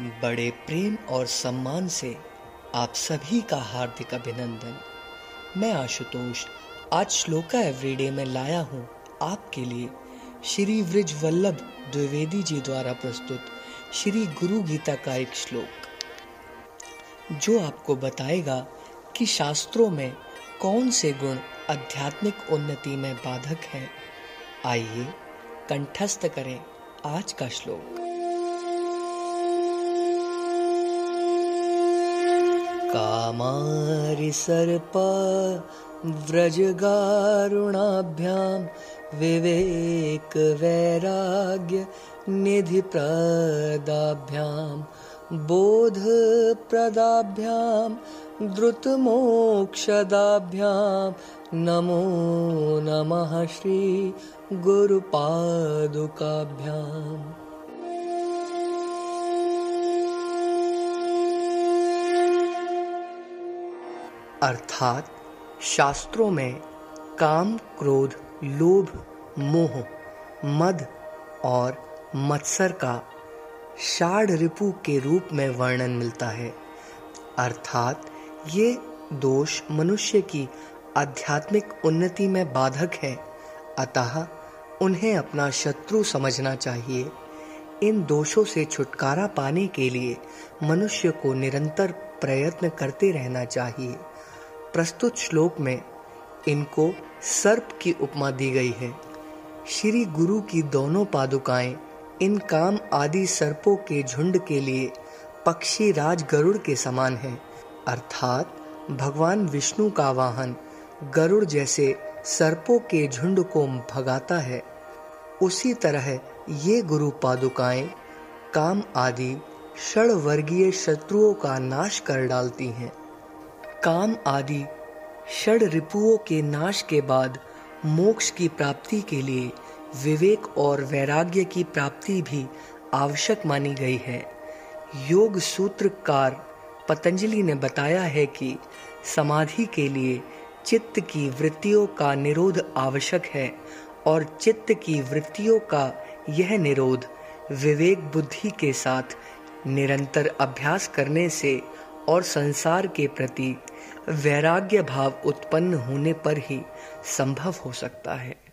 बड़े प्रेम और सम्मान से आप सभी का हार्दिक अभिनंदन। मैं आशुतोष, आज श्लोका एवरीडे में लाया हूँ आपके लिए। श्री वृज वल्लभ द्विवेदी जी द्वारा प्रस्तुत श्री गुरु गीता का एक श्लोक। जो आपको बताएगा कि शास्त्रों में कौन से गुण आध्यात्मिक उन्नति में बाधक हैं, आइए कंठस्थ करें आज का श्लोक। कामारिसर्प व्रजगारुणाभ्यां विवेकवैराग्यनिधिप्रदाभ्यां बोधप्रदाभ्यां द्रुतमोक्षदाभ्यां नमो नमः श्रीगुरुपादुकाभ्याम् अर्थात शास्त्रों में काम, क्रोध, लोभ, मोह, मद और मत्सर का षाढ़ रिपु के रूप में वर्णन मिलता है। अर्थात ये दोष मनुष्य की आध्यात्मिक उन्नति में बाधक है। अतः उन्हें अपना शत्रु समझना चाहिए। इन दोषों से छुटकारा पाने के लिए मनुष्य को निरंतर प्रयत्न करते रहना चाहिए। प्रस्तुत श्लोक में इनको सर्प की उपमा दी गई है। श्री गुरु की दोनों पादुकाएँ इन काम आदि सर्पों के झुंड के लिए पक्षी राज गरुड़ के समान है। अर्थात भगवान विष्णु का वाहन गरुड़ जैसे सर्पों के झुंड को भगाता है। उसी तरह ये गुरु पादुकाएँ काम आदि षड वर्गीय शत्रुओं का नाश कर डालती हैं। काम आदि, षड रिपुओं के नाश के बाद मोक्ष की प्राप्ति के लिए विवेक और वैराग्य की प्राप्ति भी आवश्यक मानी गई है। योग सूत्रकार पतंजलि ने बताया है कि समाधि के लिए चित्त की वृत्तियों का निरोध आवश्यक है और चित्त की वृत्तियों का यह निरोध विवेक बुद्धि के साथ निरंतर अभ्यास करने से और संसार के प्रति वैराग्य भाव उत्पन्न होने पर ही संभव हो सकता है।